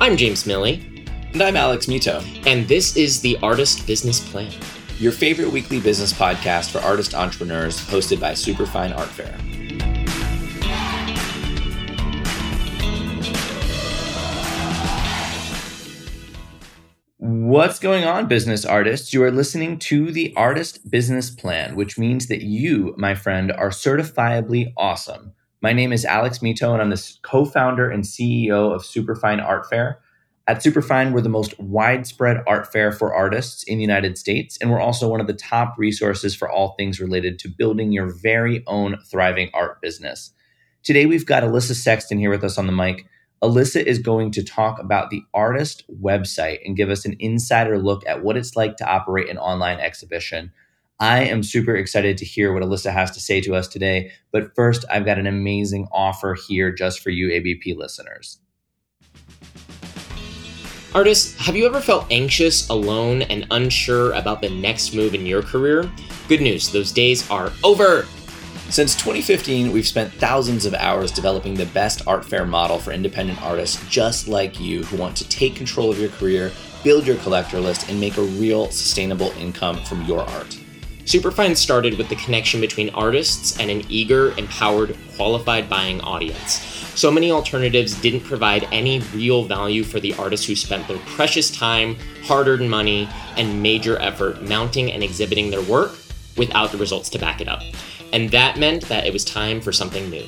I'm James Milley. And I'm Alex Mitow. And this is the Artist Business Plan, your favorite weekly business podcast for artist entrepreneurs hosted by Superfine Art Fair. What's going on, business artists? You are listening to the Artist Business Plan, which means that you, my friend, are certifiably awesome. My name is Alex Mitow, and I'm the co founder and CEO of Superfine Art Fair. At Superfine, we're the most widespread art fair for artists in the United States, and we're also one of the top resources for all things related to building your very own thriving art business. Today, we've got Alissa Sexton here with us on the mic. Alissa is going to talk about the artist website and give us an insider look at what it's like to operate an online exhibition. I am super excited to hear what Alissa has to say to us today. But first, I've got an amazing offer here just for you, ABP listeners. Artists, have you ever felt anxious, alone, and unsure about the next move in your career? Good news, those days are over. Since 2015, we've spent thousands of hours developing the best art fair model for independent artists just like you who want to take control of your career, build your collector list, and make a real sustainable income from your art. Superfine started with the connection between artists and an eager, empowered, qualified buying audience. So many alternatives didn't provide any real value for the artists who spent their precious time, hard earned money, and major effort mounting and exhibiting their work without the results to back it up. And that meant that it was time for something new.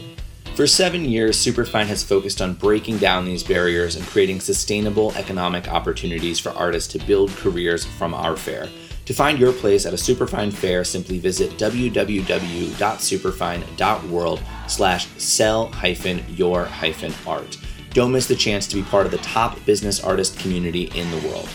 For seven years, Superfine has focused on breaking down these barriers and creating sustainable economic opportunities for artists to build careers from our fair. To find your place at a Superfine fair, simply visit www.superfine.world slash sell hyphen your hyphen art. Don't miss the chance to be part of the top business artist community in the world.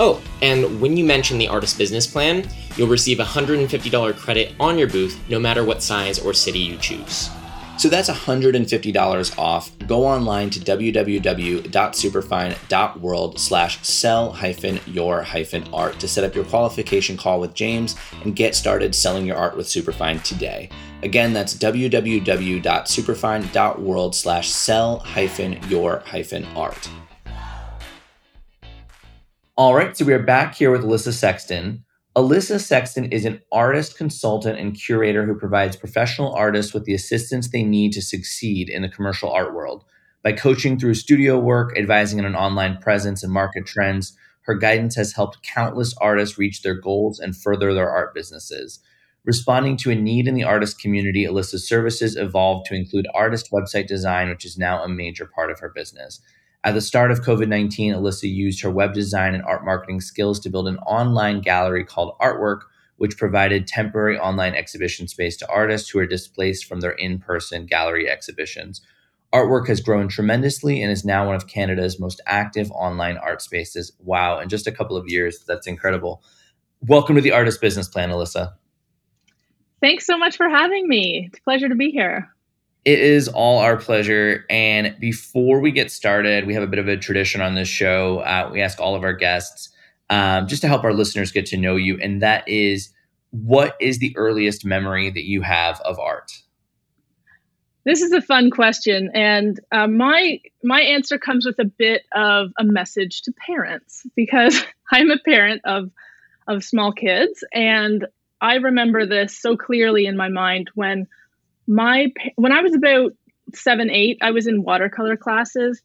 Oh, and when you mention the artist business plan, you'll receive a $150 credit on your booth no matter what size or city you choose. So that's $150 off. Go online to www.superfine.world slash sell hyphen your hyphen art to set up your qualification call with James and get started selling your art with Superfine today. Again, that's www.superfine.world slash sell hyphen your hyphen art. All right, so we are back here with Alissa Sexton. Alissa Sexton is an artist, consultant, and curator who provides professional artists with the assistance they need to succeed in the commercial art world. By coaching through studio work, advising on an online presence and market trends, her guidance has helped countless artists reach their goals and further their art businesses. Responding to a need in the artist community, Alissa's services evolved to include artist website design, which is now a major part of her business. At the start of COVID 19, Alissa used her web design and art marketing skills to build an online gallery called Artwrk, which provided temporary online exhibition space to artists who are displaced from their in person gallery exhibitions. Artwrk has grown tremendously and is now one of Canada's most active online art spaces. Wow, in just a couple of years, that's incredible. Welcome to the Artist Business Plan, Alissa. Thanks so much for having me. It's a pleasure to be here. It is all our pleasure. And before we get started, we have a bit of a tradition on this show. Uh, we ask all of our guests um, just to help our listeners get to know you. And that is what is the earliest memory that you have of art? This is a fun question, and uh, my my answer comes with a bit of a message to parents because I'm a parent of of small kids, and I remember this so clearly in my mind when my when I was about seven, eight, I was in watercolor classes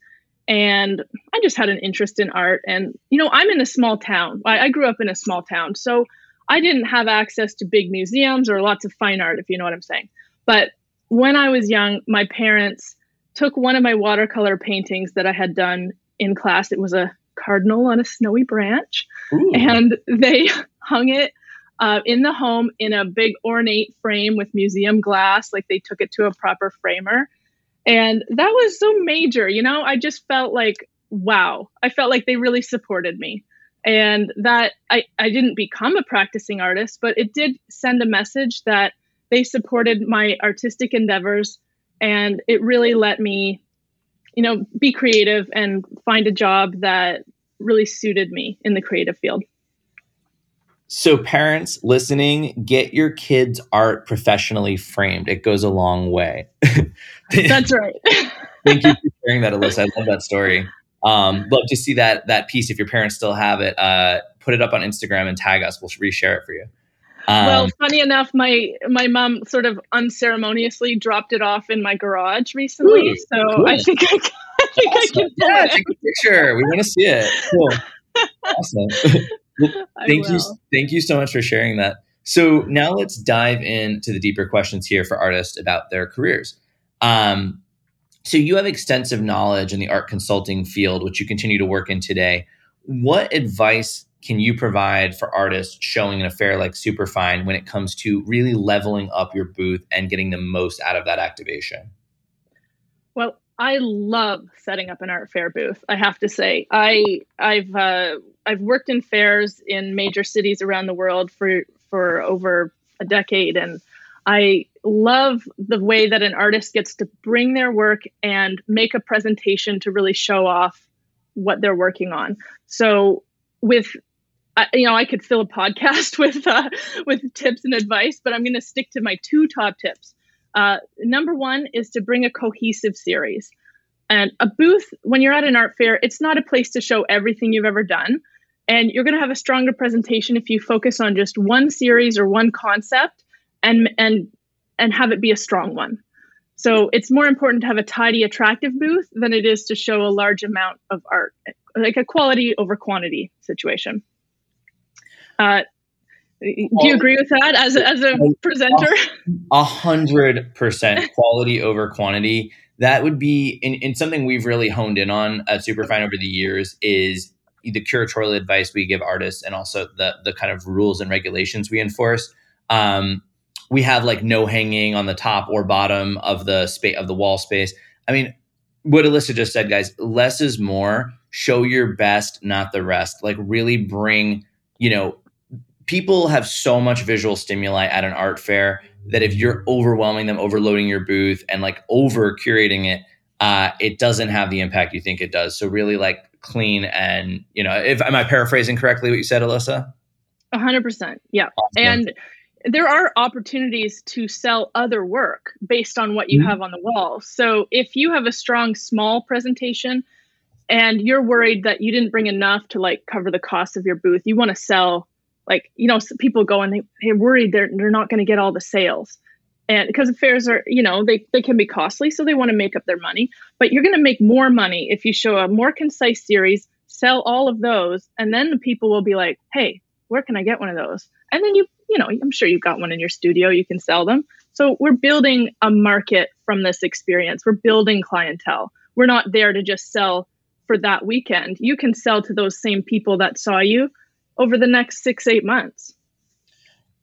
and I just had an interest in art. And, you know, I'm in a small town. I, I, grew up in a small town. So I didn't have access to big museums or lots of fine art, if you know what I'm saying. But when I was young, my parents took one of my watercolor paintings that I had done in class. It was a cardinal on a snowy branch. Ooh. And they hung it uh, in the home in a big ornate frame with museum glass. Like they took it to a proper framer. And that was so major, you know, I just felt like, wow, I felt like they really supported me. And that I, I didn't become a practicing artist, but it did send a message that they supported my artistic endeavors. And it really let me, you know, be creative and find a job that really suited me in the creative field. So, parents listening, get your kids' art professionally framed. It goes a long way. That's right. Thank you for sharing that, Alissa. I love that story. Um, love to see that that piece if your parents still have it. Uh, put it up on Instagram and tag us. We'll reshare it for you. Um, well, funny enough, my my mom sort of unceremoniously dropped it off in my garage recently, ooh, so cool. I think I, I think awesome. I can yeah, take a picture. We want to see it. Cool. awesome. Well, thank you, thank you so much for sharing that. So now let's dive into the deeper questions here for artists about their careers. Um, so you have extensive knowledge in the art consulting field, which you continue to work in today. What advice can you provide for artists showing an affair like Superfine when it comes to really leveling up your booth and getting the most out of that activation? Well, I love setting up an art fair booth. I have to say, I I've uh, I've worked in fairs in major cities around the world for for over a decade, and I love the way that an artist gets to bring their work and make a presentation to really show off what they're working on. So with you know, I could fill a podcast with uh, with tips and advice, but I'm going to stick to my two top tips. Uh, number one is to bring a cohesive series. And a booth, when you're at an art fair, it's not a place to show everything you've ever done. And you're going to have a stronger presentation if you focus on just one series or one concept and and and have it be a strong one. So it's more important to have a tidy, attractive booth than it is to show a large amount of art, like a quality over quantity situation. Uh, do you agree with that as a, as a presenter? A hundred percent quality over quantity. That would be in, in something we've really honed in on at Superfine over the years is the curatorial advice we give artists and also the the kind of rules and regulations we enforce. Um, we have like no hanging on the top or bottom of the space of the wall space. I mean, what Alissa just said, guys, less is more. Show your best, not the rest. Like really bring, you know, people have so much visual stimuli at an art fair that if you're overwhelming them, overloading your booth, and like over curating it, uh, it doesn't have the impact you think it does. So really, like clean and you know, if am I paraphrasing correctly what you said, Alissa? A hundred percent, yeah. Awesome. And there are opportunities to sell other work based on what you mm-hmm. have on the wall. So if you have a strong small presentation and you're worried that you didn't bring enough to like cover the cost of your booth, you want to sell like you know people go and they, they're worried they're, they're not going to get all the sales. And because fairs are you know they, they can be costly so they want to make up their money. But you're going to make more money if you show a more concise series sell all of those and then the people will be like hey where can i get one of those? And then you you know i'm sure you've got one in your studio you can sell them. So we're building a market from this experience. We're building clientele. We're not there to just sell for that weekend. You can sell to those same people that saw you over the next six, eight months.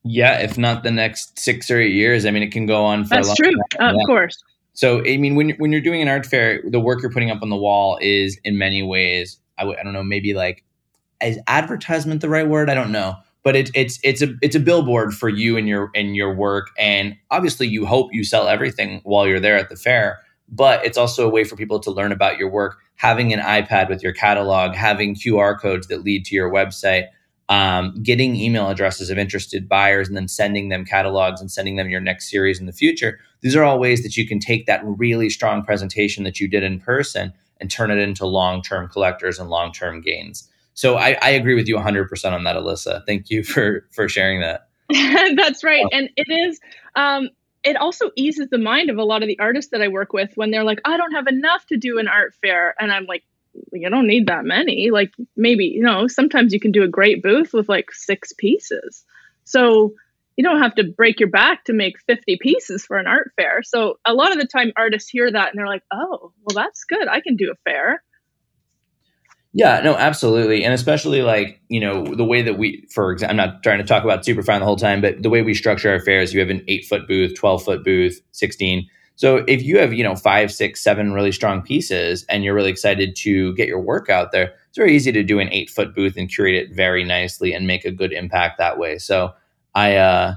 Yeah, if not the next six or eight years. I mean, it can go on for a long time. That's true, uh, of course. So, I mean, when, when you're doing an art fair, the work you're putting up on the wall is in many ways, I w- I don't know, maybe like, is advertisement the right word? I don't know. But it, it's it's a it's a billboard for you and your and your work, and obviously you hope you sell everything while you're there at the fair. But it's also a way for people to learn about your work. Having an iPad with your catalog, having QR codes that lead to your website, um, getting email addresses of interested buyers and then sending them catalogs and sending them your next series in the future. These are all ways that you can take that really strong presentation that you did in person and turn it into long term collectors and long term gains. So I, I, agree with you 100% on that, Alissa. Thank you for for sharing that. That's right, and it is. Um, it also eases the mind of a lot of the artists that I work with when they're like, I don't have enough to do an art fair, and I'm like, you don't need that many. Like maybe, you know, sometimes you can do a great booth with like six pieces. So you don't have to break your back to make 50 pieces for an art fair. So a lot of the time artists hear that and they're like, "Oh, well that's good. I can do a fair." Yeah, no, absolutely. And especially like, you know, the way that we, for example, I'm not trying to talk about Superfine the whole time, but the way we structure our fairs, you have an eight foot booth, 12 foot booth, 16. So if you have, you know, five, six, seven really strong pieces and you're really excited to get your work out there, it's very easy to do an eight foot booth and curate it very nicely and make a good impact that way. So I, uh,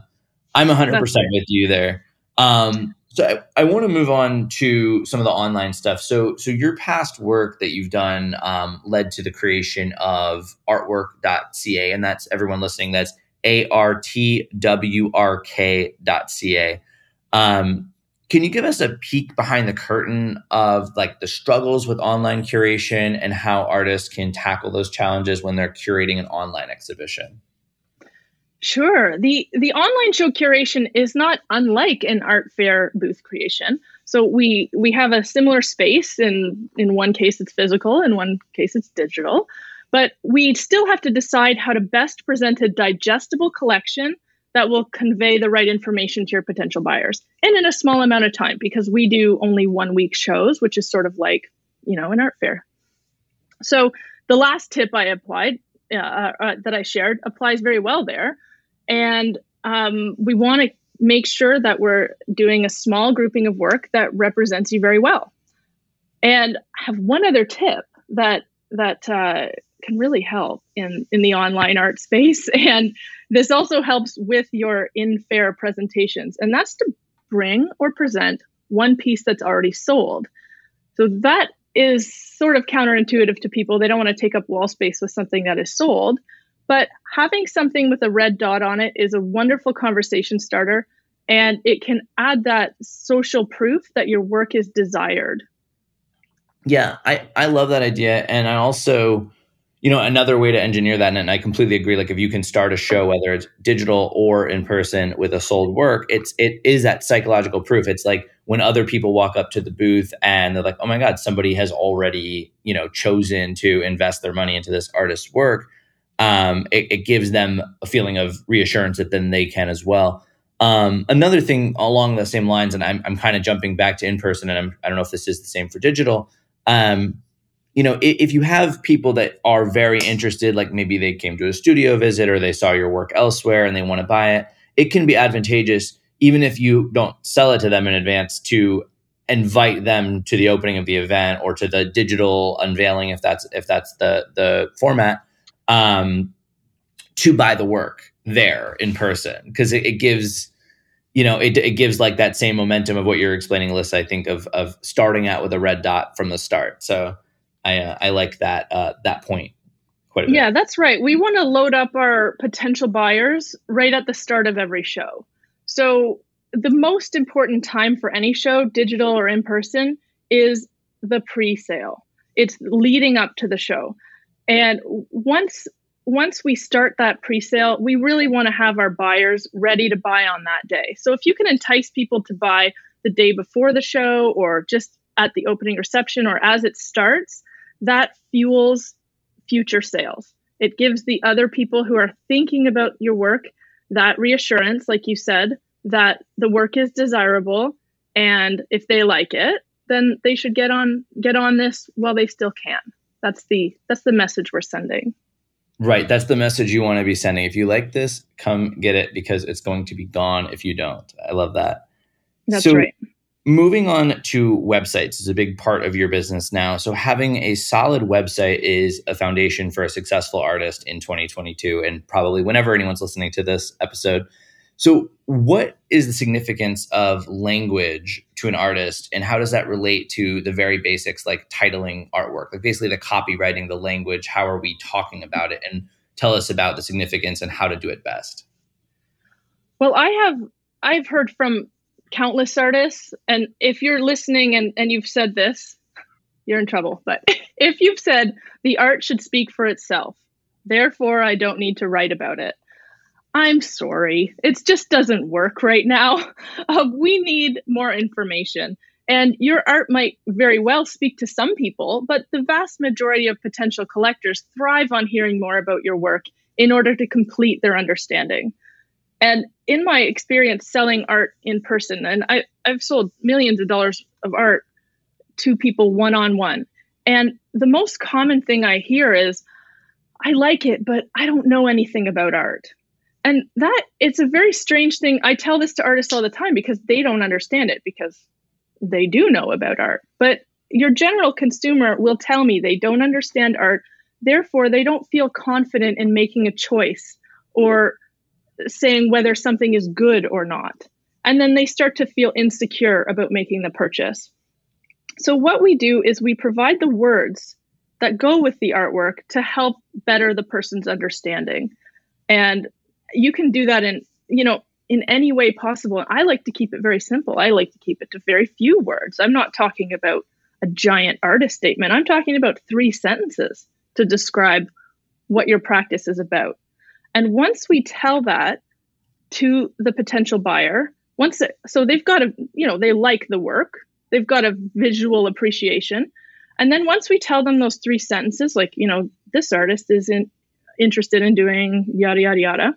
I'm 100% with you there. Um, so I, I want to move on to some of the online stuff. So, so your past work that you've done um, led to the creation of artwrk.ca, and that's everyone listening. That's a r t w r k.ca. Um, can you give us a peek behind the curtain of like the struggles with online curation and how artists can tackle those challenges when they're curating an online exhibition? Sure. The the online show curation is not unlike an art fair booth creation. So we we have a similar space in in one case it's physical, in one case it's digital, but we still have to decide how to best present a digestible collection that will convey the right information to your potential buyers and in a small amount of time because we do only one week shows, which is sort of like, you know, an art fair. So the last tip I applied uh, uh, that I shared applies very well there and um, we want to make sure that we're doing a small grouping of work that represents you very well. And I have one other tip that that uh, can really help in in the online art space, and this also helps with your in fair presentations, and that's to bring or present one piece that's already sold. So that is sort of counterintuitive to people. They don't want to take up wall space with something that is sold. But having something with a red dot on it is a wonderful conversation starter and it can add that social proof that your work is desired. Yeah, I, I love that idea. And I also, you know, another way to engineer that, and I completely agree, like if you can start a show, whether it's digital or in person with a sold work, it's it is that psychological proof. It's like when other people walk up to the booth and they're like, oh my God, somebody has already, you know, chosen to invest their money into this artist's work um, it, it, gives them a feeling of reassurance that then they can as well. Um, another thing along the same lines, and I'm, I'm kind of jumping back to in person, and I'm, I do not know if this is the same for digital. Um, you know, if, you have people that are very interested, like maybe they came to a studio visit or they saw your work elsewhere and they want to buy it, it can be advantageous, even if you don't sell it to them in advance, to invite them to the opening of the event or to the digital unveiling, if that's if that's the the format um, to buy the work there in person. Because it, it, gives you know it, it gives like that same momentum of what you're explaining Alissa I think of of starting out with a red dot from the start. So I uh, I like that uh, that point quite a bit. Yeah that's right. We want to load up our potential buyers right at the start of every show. So the most important time for any show digital or in person is the pre-sale. It's leading up to the show. And once once we start that pre-sale, we really want to have our buyers ready to buy on that day. So if you can entice people to buy the day before the show or just at the opening reception or as it starts, that fuels future sales. It gives the other people who are thinking about your work that reassurance, like you said, that the work is desirable and if they like it, then they should get on get on this while they still can. That's the that's the message we're sending. Right. That's the message you want to be sending. If you like this come get it because it's going to be gone if you don't. I love that. That's so, right moving on to websites is a big part of your business now so having a solid website is a foundation for a successful artist in 2022 and probably whenever anyone's listening to this episode so, what is the significance of language to an artist, and how does that relate to the very basics like titling artwork? Like, basically, the copywriting, the language, how are we talking about it? And tell us about the significance and how to do it best. Well, I have I've heard from countless artists, and if you're listening and, and you've said this, you're in trouble. But if you've said the art should speak for itself, therefore I don't need to write about it I'm sorry. It just doesn't work right now. Uh, we need more information. And your art might very well speak to some people, but the vast majority of potential collectors thrive on hearing more about your work in order to complete their understanding. And in my experience selling art in person, and I, I've sold millions of dollars of art to people one on one. And the most common thing I hear is, I like it, but I don't know anything about art. And that it's a very strange thing. I tell this to artists all the time because they don't understand it because they do know about art. But your general consumer will tell me they don't understand art. Therefore they don't feel confident in making a choice or saying whether something is good or not and then they start to feel insecure about making the purchase so what we do is we provide the words that go with the artwork to help better the person's understanding and you can do that in you know in any way possible. I like to keep it very simple. I like to keep it to very few words. I'm not talking about a giant artist statement. I'm talking about three sentences to describe what your practice is about. And once we tell that to the potential buyer, once it, so they've got a you know they like the work, they've got a visual appreciation, and then once we tell them those three sentences, like you know this artist is in, interested in doing yada yada yada,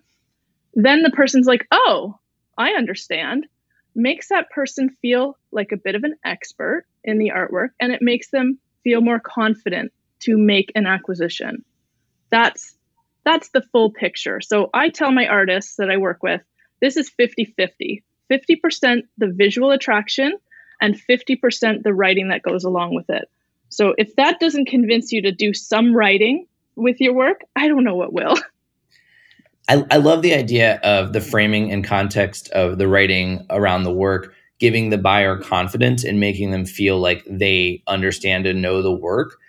then the person's like, oh, I understand. Makes that person feel like a bit of an expert in the artwork, and it makes them feel more confident to make an acquisition. That's that's the full picture. So I tell my artists that I work with, this is 50-50. 50% the visual attraction and 50% the writing that goes along with it. So if that doesn't convince you to do some writing with your work, I don't know what will. I, I love the idea of the framing and context of the writing around the work, giving the buyer confidence and making them feel like they understand and know the work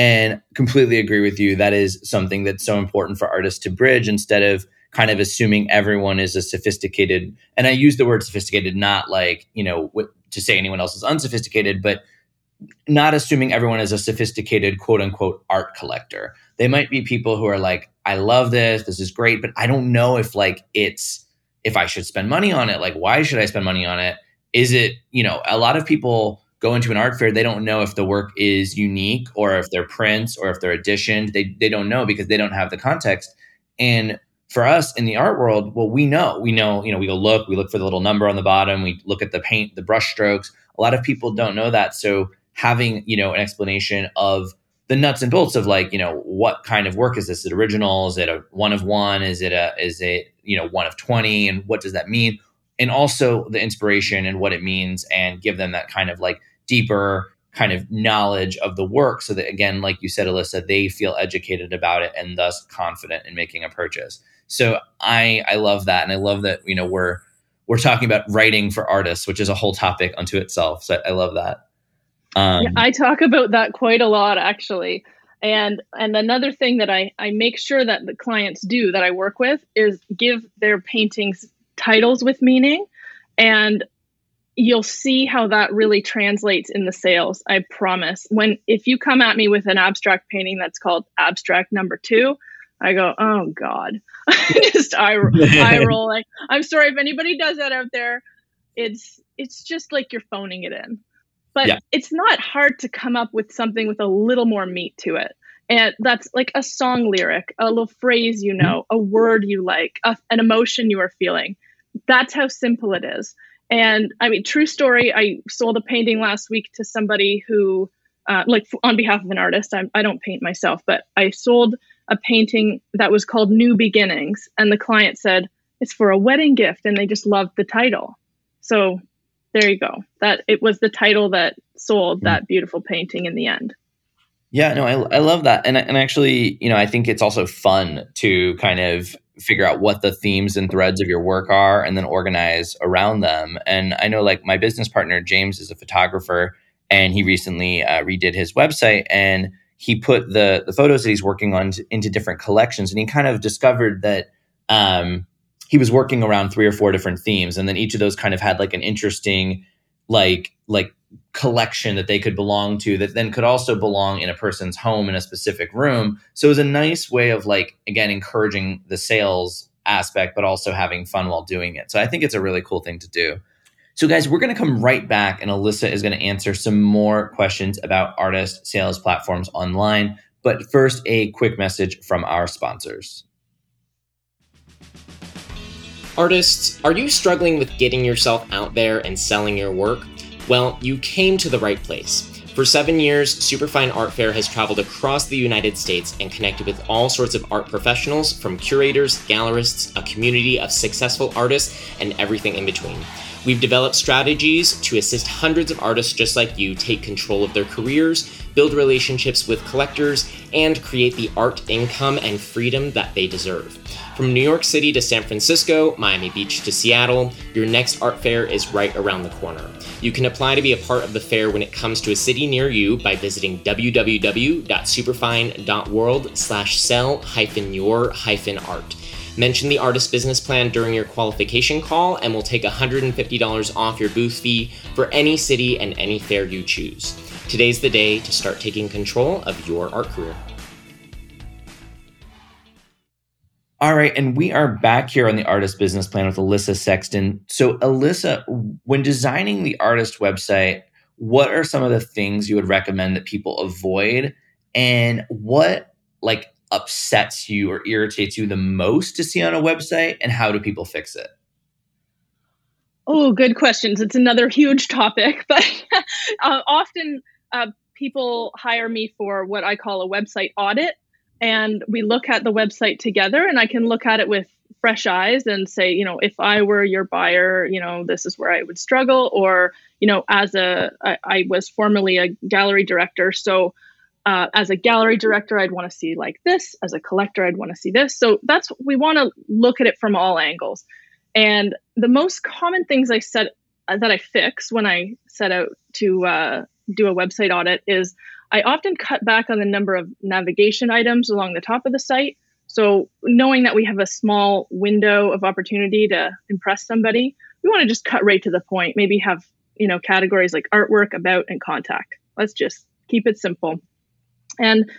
and completely agree with you. That is something that's so important for artists to bridge instead of kind of assuming everyone is a sophisticated. And I use the word sophisticated not like, you know, to say anyone else is unsophisticated, but not assuming everyone is a sophisticated quote unquote art collector. They might be people who are like, I love this, this is great, but I don't know if like it's if I should spend money on it. Like, why should I spend money on it? Is it, you know, a lot of people go into an art fair, they don't know if the work is unique or if they're prints or if they're editioned. They they don't know because they don't have the context. And for us in the art world, well, we know. We know, you know, we go look, we look for the little number on the bottom, we look at the paint, the brush strokes. A lot of people don't know that. So having, you know, an explanation of the nuts and bolts of like, you know, what kind of work is this? Is it original? Is it a one of one? Is it a is it, you know, one of 20? And what does that mean? And also the inspiration and what it means and give them that kind of like deeper kind of knowledge of the work so that again like you said alissa they feel educated about it and thus confident in making a purchase. So i i love that. And i love that you know we're we're talking about writing for artists which is a whole topic unto itself. So i love that. Um, yeah, i talk about that quite a lot actually. And and another thing that i i make sure that the clients do that i work with is give their paintings titles with meaning. And you'll see how that really translates in the sales i promise. When if you come at me with an abstract painting that's called abstract number two i go oh god. Just eye, eye roll like i'm sorry if anybody does that out there. It's it's just like you're phoning it in. But yeah. it's not hard to come up with something with a little more meat to it. And that's like a song lyric a little phrase you know mm-hmm. a word you like a, an emotion you are feeling. That's how simple it is and I mean, true story. I sold a painting last week to somebody who, uh, like, on behalf of an artist. I, I don't paint myself, but I sold a painting that was called New Beginnings, and the client said it's for a wedding gift, and they just loved the title. So there you go. That it was the title that sold that beautiful painting in the end. Yeah, no, I, I love that, and and actually, you know, I think it's also fun to kind of figure out what the themes and threads of your work are and then organize around them. And I know like my business partner, James, is a photographer and he recently uh, redid his website and he put the, the photos that he's working on t- into different collections. And he kind of discovered that um, he was working around three or four different themes. And then each of those kind of had like an interesting, like, like collection that they could belong to that then could also belong in a person's home in a specific room. So it was a nice way of like again encouraging the sales aspect but also having fun while doing it. So I think it's a really cool thing to do. So guys, we're going to come right back and Alissa is going to answer some more questions about artist sales platforms online, but first a quick message from our sponsors. Artists, are you struggling with getting yourself out there and selling your work? Well, you came to the right place. For seven years, Superfine Art Fair has traveled across the United States and connected with all sorts of art professionals, from curators, gallerists, a community of successful artists, and everything in between. We've developed strategies to assist hundreds of artists just like you take control of their careers, build relationships with collectors, and create the art income and freedom that they deserve. From New York City to San Francisco, Miami Beach to Seattle, your next art fair is right around the corner. You can apply to be a part of the fair when it comes to a city near you by visiting www.superfine.world slash sell hyphen your hyphen art. Mention the artist business plan during your qualification call, and we'll take $150 off your booth fee for any city and any fair you choose. Today's the day to start taking control of your art career. All right, and we are back here on the artist business plan with Alissa Sexton. So, Alissa, when designing the artist website, what are some of the things you would recommend that people avoid, and what like upsets you or irritates you the most to see on a website, and how do people fix it? Oh, good questions. It's another huge topic, but uh, often uh, people hire me for what I call a website audit and we look at the website together and i can look at it with fresh eyes and say you know if i were your buyer you know this is where i would struggle or you know as a I, I was formerly a gallery director so uh, as a gallery director i'd want to see like this as a collector i'd want to see this. So that's we want to look at it from all angles. And the most common things i said uh, that i fix when i set out to uh, do a website audit is I often cut back on the number of navigation items along the top of the site. So, knowing that we have a small window of opportunity to impress somebody, we want to just cut right to the point. Maybe have, you know, categories like artwork, about, and contact. Let's just keep it simple. And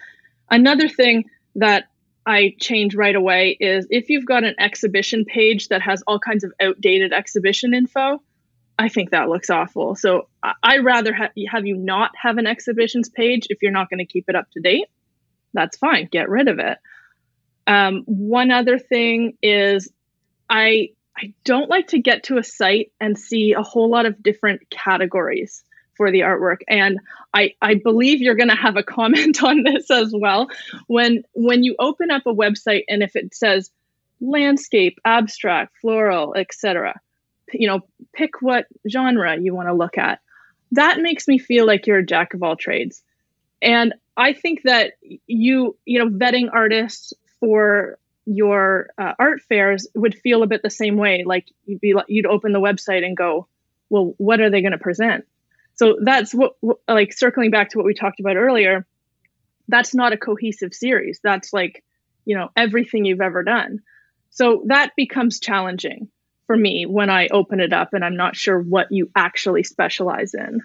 another thing that I change right away is if you've got an exhibition page that has all kinds of outdated exhibition info, I think that looks awful. So I'd rather ha- have you not have an exhibitions page if you're not going to keep it up to date. That's fine. Get rid of it. Um, one other thing is I I don't like to get to a site and see a whole lot of different categories for the artwork and I, I believe you're going to have a comment on this as well when when you open up a website and if it says landscape abstract floral etc you know, pick what genre you want to look at. That makes me feel like you're a jack of all trades. And I think that you, you know, vetting artists for your uh, art fairs would feel a bit the same way. Like you'd be, you'd open the website and go, well, what are they going to present? So that's what, like circling back to what we talked about earlier. That's not a cohesive series. That's like, you know, everything you've ever done. So that becomes challenging for me when I open it up and I'm not sure what you actually specialize in.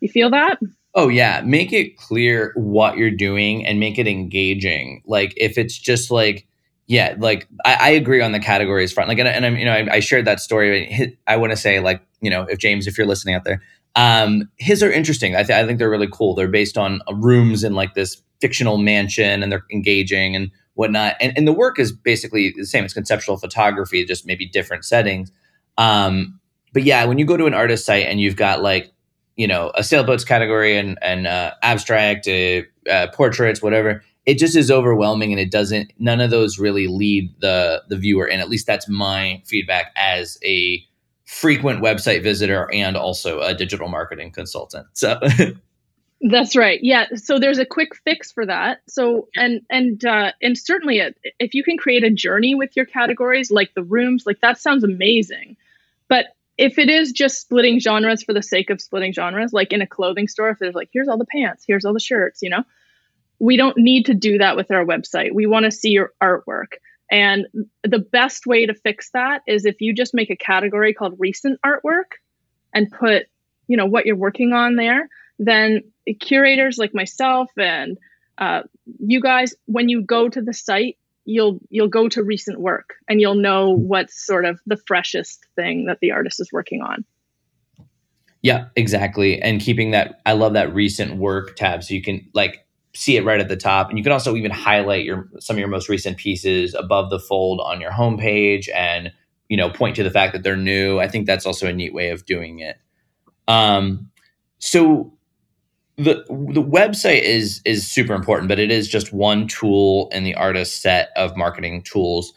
You feel that? Oh yeah, make it clear what you're doing and make it engaging. Like if it's just like yeah, like I, I agree on the categories front. Like and, and I'm you know I, I shared that story. I want to say like you know if James if you're listening out there, um, his are interesting. I, th- I think they're really cool. They're based on rooms in like this fictional mansion and they're engaging and whatnot. And, and the work is basically the same. It's conceptual photography, just maybe different settings. Um, but yeah, when you go to an artist site and you've got like, you know, a sailboats category and, and uh, abstract, uh, uh, portraits, whatever, it just is overwhelming and it doesn't, none of those really lead the, the viewer. And at least that's my feedback as a frequent website visitor and also a digital marketing consultant. So That's right. Yeah. So there's a quick fix for that. So and and uh, and certainly it, if you can create a journey with your categories, like the rooms, like that sounds amazing. But if it is just splitting genres for the sake of splitting genres, like in a clothing store, if there's like here's all the pants, here's all the shirts, you know, we don't need to do that with our website. We want to see your artwork. And the best way to fix that is if you just make a category called recent artwork and put, you know, what you're working on there, then curators like myself and uh, you guys, when you go to the site, you'll you'll go to recent work and you'll know what's sort of the freshest thing that the artist is working on. Yeah, exactly. And keeping that, I love that recent work tab, so you can like see it right at the top, and you can also even highlight your some of your most recent pieces above the fold on your homepage, and you know point to the fact that they're new. I think that's also a neat way of doing it. Um, so the the website is is super important, but it is just one tool in the artist set of marketing tools.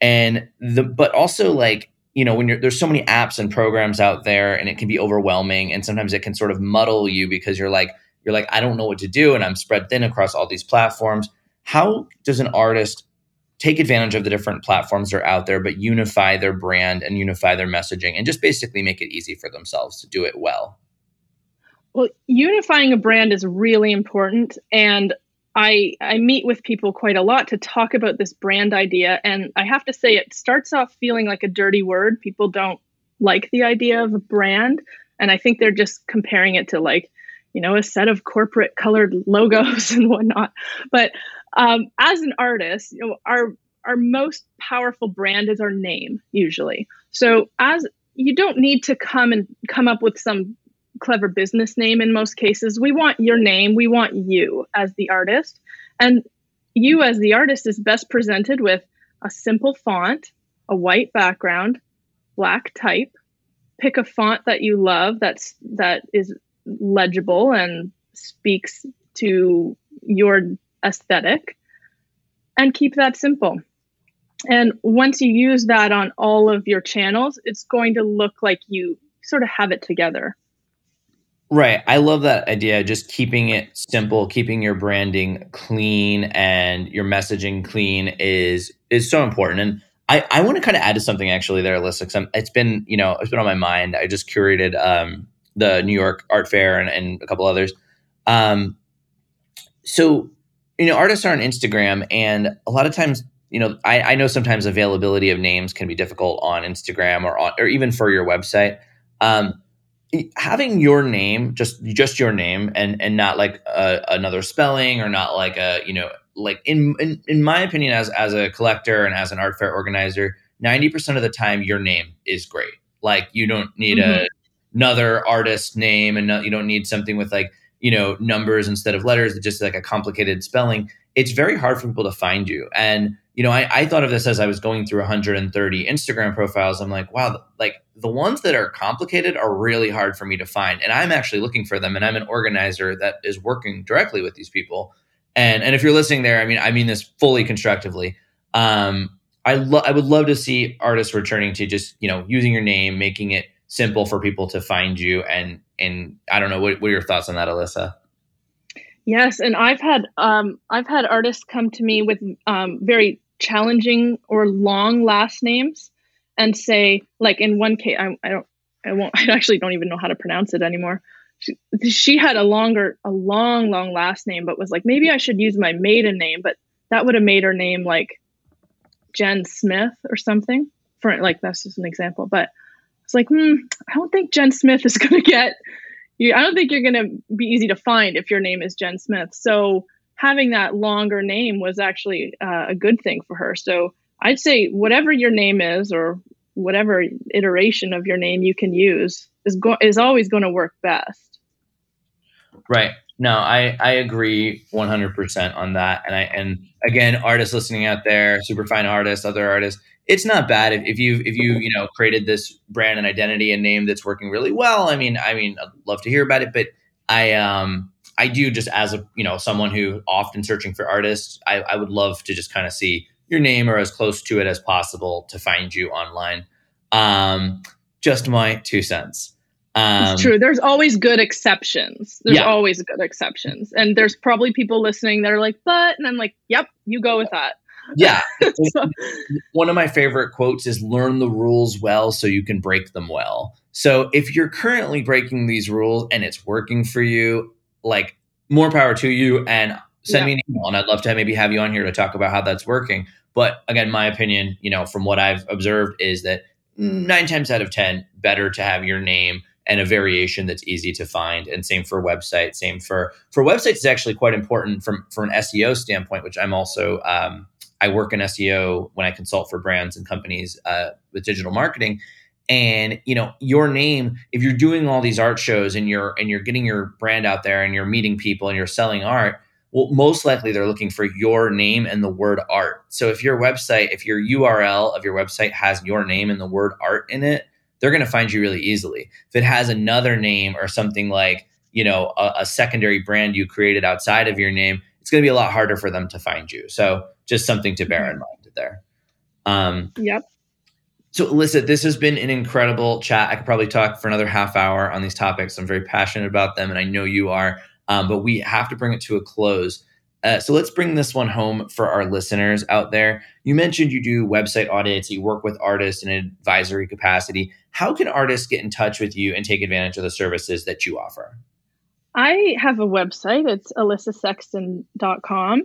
And the but also like you know when you're there's so many apps and programs out there and it can be overwhelming and sometimes it can sort of muddle you because you're like you're like I don't know what to do and I'm spread thin across all these platforms. How does an artist take advantage of the different platforms that are out there but unify their brand and unify their messaging and just basically make it easy for themselves to do it well? Well, unifying a brand is really important. And I I meet with people quite a lot to talk about this brand idea, and I have to say it starts off feeling like a dirty word. People don't like the idea of a brand, and I think they're just comparing it to like you know a set of corporate colored logos and whatnot. But um, as an artist, you know, our our most powerful brand is our name usually. So as you don't need to come and come up with some clever business name in most cases. We want your name, we want you as the artist. And you as the artist is best presented with a simple font, a white background, black type. Pick a font that you love that's that is legible and speaks to your aesthetic and keep that simple. And once you use that on all of your channels, it's going to look like you sort of have it together. Right. I love that idea. Just keeping it simple, keeping your branding clean and your messaging clean is is so important. And I, I want to kind of add to something actually there, Alissa, because it's been, you know, it's been on my mind. I just curated um, the New York Art Fair and, and a couple others. Um, so, you know, artists are on Instagram, and a lot of times, you know, I, I know sometimes availability of names can be difficult on Instagram or or even for your website. Um, having your name just just your name and and not like a, another spelling or not like a you know like in, in in my opinion as as a collector and as an art fair organizer 90% of the time your name is great. Like you don't need mm-hmm. a, another artist name and no, you don't need something with like you know numbers instead of letters just like a complicated spelling. It's very hard for people to find you. And you know, I, I thought of this as I was going through 130 Instagram profiles. I'm like, wow, like the ones that are complicated are really hard for me to find. And I'm actually looking for them. And I'm an organizer that is working directly with these people. And and if you're listening there, I mean, I mean this fully constructively. Um, I lo- I would love to see artists returning to just you know using your name, making it simple for people to find you. And and I don't know what, what are your thoughts on that, Alissa? Yes, and I've had um, I've had artists come to me with um, very challenging or long last names and say like in one case I, I don't I won't I actually don't even know how to pronounce it anymore. She, she had a longer a long long last name but was like maybe I should use my maiden name but that would have made her name like Jen Smith or something for like that's just an example but it's like hmm, I don't think Jen Smith is going to get you I don't think you're going to be easy to find if your name is Jen Smith so having that longer name was actually uh, a good thing for her. So I'd say whatever your name is or whatever iteration of your name you can use is go- is always going to work best. Right. No, I I agree 100% on that. And I and again, artists listening out there, super fine artists, other artists, it's not bad if, if you if you you know created this brand and identity and name that's working really well. I mean, I mean, I'd love to hear about it, but I um I do just as a you know someone who often searching for artists, I, I would love to just kind of see your name or as close to it as possible to find you online. Um, just my two cents. Um, it's true. There's always good exceptions. There's yeah. always good exceptions, and there's probably people listening that are like, "But," and I'm like, "Yep, you go with that." Yeah. so, One of my favorite quotes is "Learn the rules well, so you can break them well." So if you're currently breaking these rules and it's working for you, like more power to you and send yeah. me an email and I'd love to maybe have you on here to talk about how that's working. But again, my opinion, you know, from what I've observed is that nine times out of 10, better to have your name and a variation that's easy to find. And same for website, same for, for websites is actually quite important from, from an SEO standpoint, which I'm also, um, I work in SEO when I consult for brands and companies uh, with digital marketing and you know your name if you're doing all these art shows and you're and you're getting your brand out there and you're meeting people and you're selling art well most likely they're looking for your name and the word art. So if your website if your url of your website has your name and the word art in it they're going to find you really easily. If it has another name or something like you know a, a secondary brand you created outside of your name it's going to be a lot harder for them to find you. So just something to bear in mind there. Um, yep so, Alissa, this has been an incredible chat. I could probably talk for another half hour on these topics. I'm very passionate about them, and I know you are. Um, but we have to bring it to a close. Uh, so let's bring this one home for our listeners out there. You mentioned you do website audits, you work with artists in an advisory capacity. How can artists get in touch with you and take advantage of the services that you offer? I have a website. It's alissasexton.com.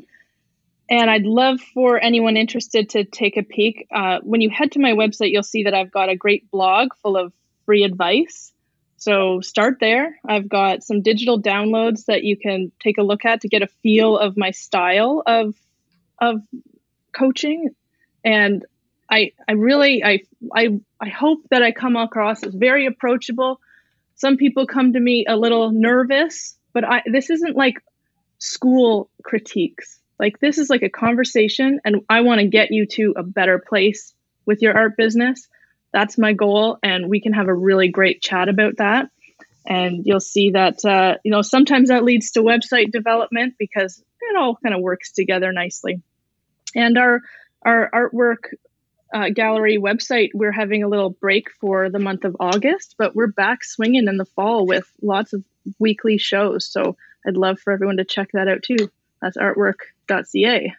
And I'd love for anyone interested to take a peek. Uh, when you head to my website, you'll see that I've got a great blog full of free advice. So start there. I've got some digital downloads that you can take a look at to get a feel of my style of of coaching. And I I really I I I hope that I come across as very approachable. Some people come to me a little nervous, but I this isn't like school critiques like this is like a conversation, and I want to get you to a better place with your art business. That's my goal, and we can have a really great chat about that. And you'll see that uh, you know sometimes that leads to website development because it all kind of works together nicely. And our our Artwrk uh, gallery website, we're having a little break for the month of August, but we're back swinging in the fall with lots of weekly shows. So I'd love for everyone to check that out too. That's artwrk.ca.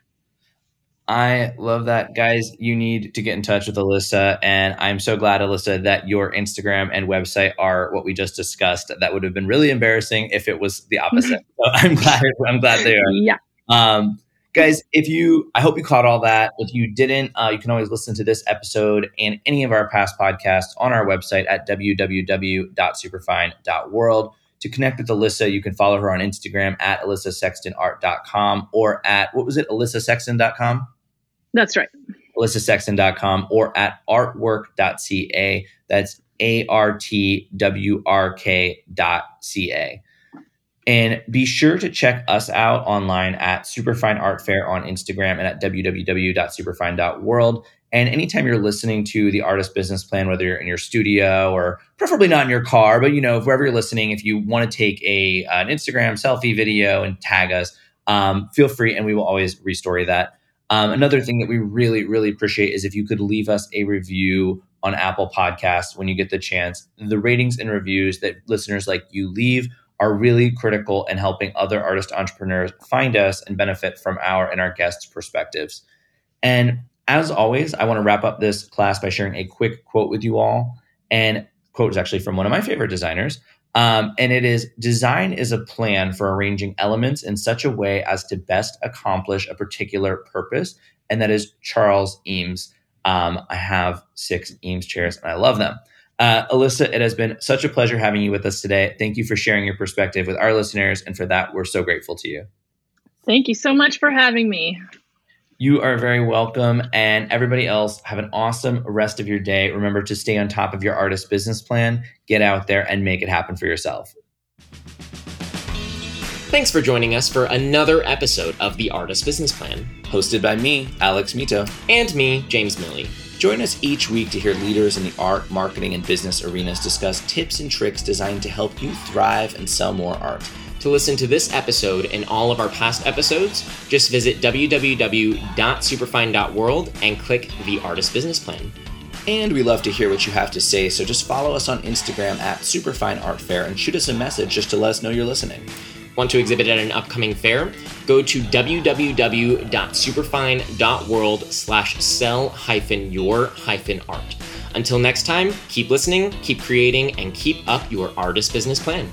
I love that. Guys, you need to get in touch with Alissa. And I'm so glad, Alissa, that your Instagram and website are what we just discussed. That would have been really embarrassing if it was the opposite. so I'm glad I'm glad they are. Yeah. Um, guys, if you I hope you caught all that. If you didn't, uh, you can always listen to this episode and any of our past podcasts on our website at www.superfine.world. To connect with Alissa, you can follow her on Instagram at alissasextonart.com or at, what was it, alissasexton.com? That's right. alissasexton.com or at artwrk.ca. That's A R T W R K dot C A. And be sure to check us out online at Superfine Art Fair on Instagram and at www.superfine.world. And anytime you're listening to the artist business plan, whether you're in your studio or preferably not in your car, but you know, wherever you're listening, if you want to take a an Instagram selfie video and tag us, um, feel free, and we will always restory that. Um, another thing that we really, really appreciate is if you could leave us a review on Apple Podcasts when you get the chance. The ratings and reviews that listeners like you leave are really critical in helping other artist entrepreneurs find us and benefit from our and our guests' perspectives. And as always, I want to wrap up this class by sharing a quick quote with you all. And quote is actually from one of my favorite designers. Um, and it is design is a plan for arranging elements in such a way as to best accomplish a particular purpose. And that is Charles Eames. Um, I have six Eames chairs and I love them. Uh, Alissa, it has been such a pleasure having you with us today. Thank you for sharing your perspective with our listeners. And for that, we're so grateful to you. Thank you so much for having me. You are very welcome. And everybody else, have an awesome rest of your day. Remember to stay on top of your artist business plan, get out there and make it happen for yourself. Thanks for joining us for another episode of The Artist Business Plan. Hosted by me, Alex Mitow. And me, James Milley. Join us each week to hear leaders in the art, marketing, and business arenas discuss tips and tricks designed to help you thrive and sell more art. To listen to this episode and all of our past episodes, just visit www.superfine.world and click the Artist Business Plan. And we love to hear what you have to say, so just follow us on Instagram at Superfine Art Fair and shoot us a message just to let us know you're listening. Want to exhibit at an upcoming fair? Go to www.superfine.world slash sell hyphen your hyphen art. Until next time, keep listening, keep creating, and keep up your artist business plan.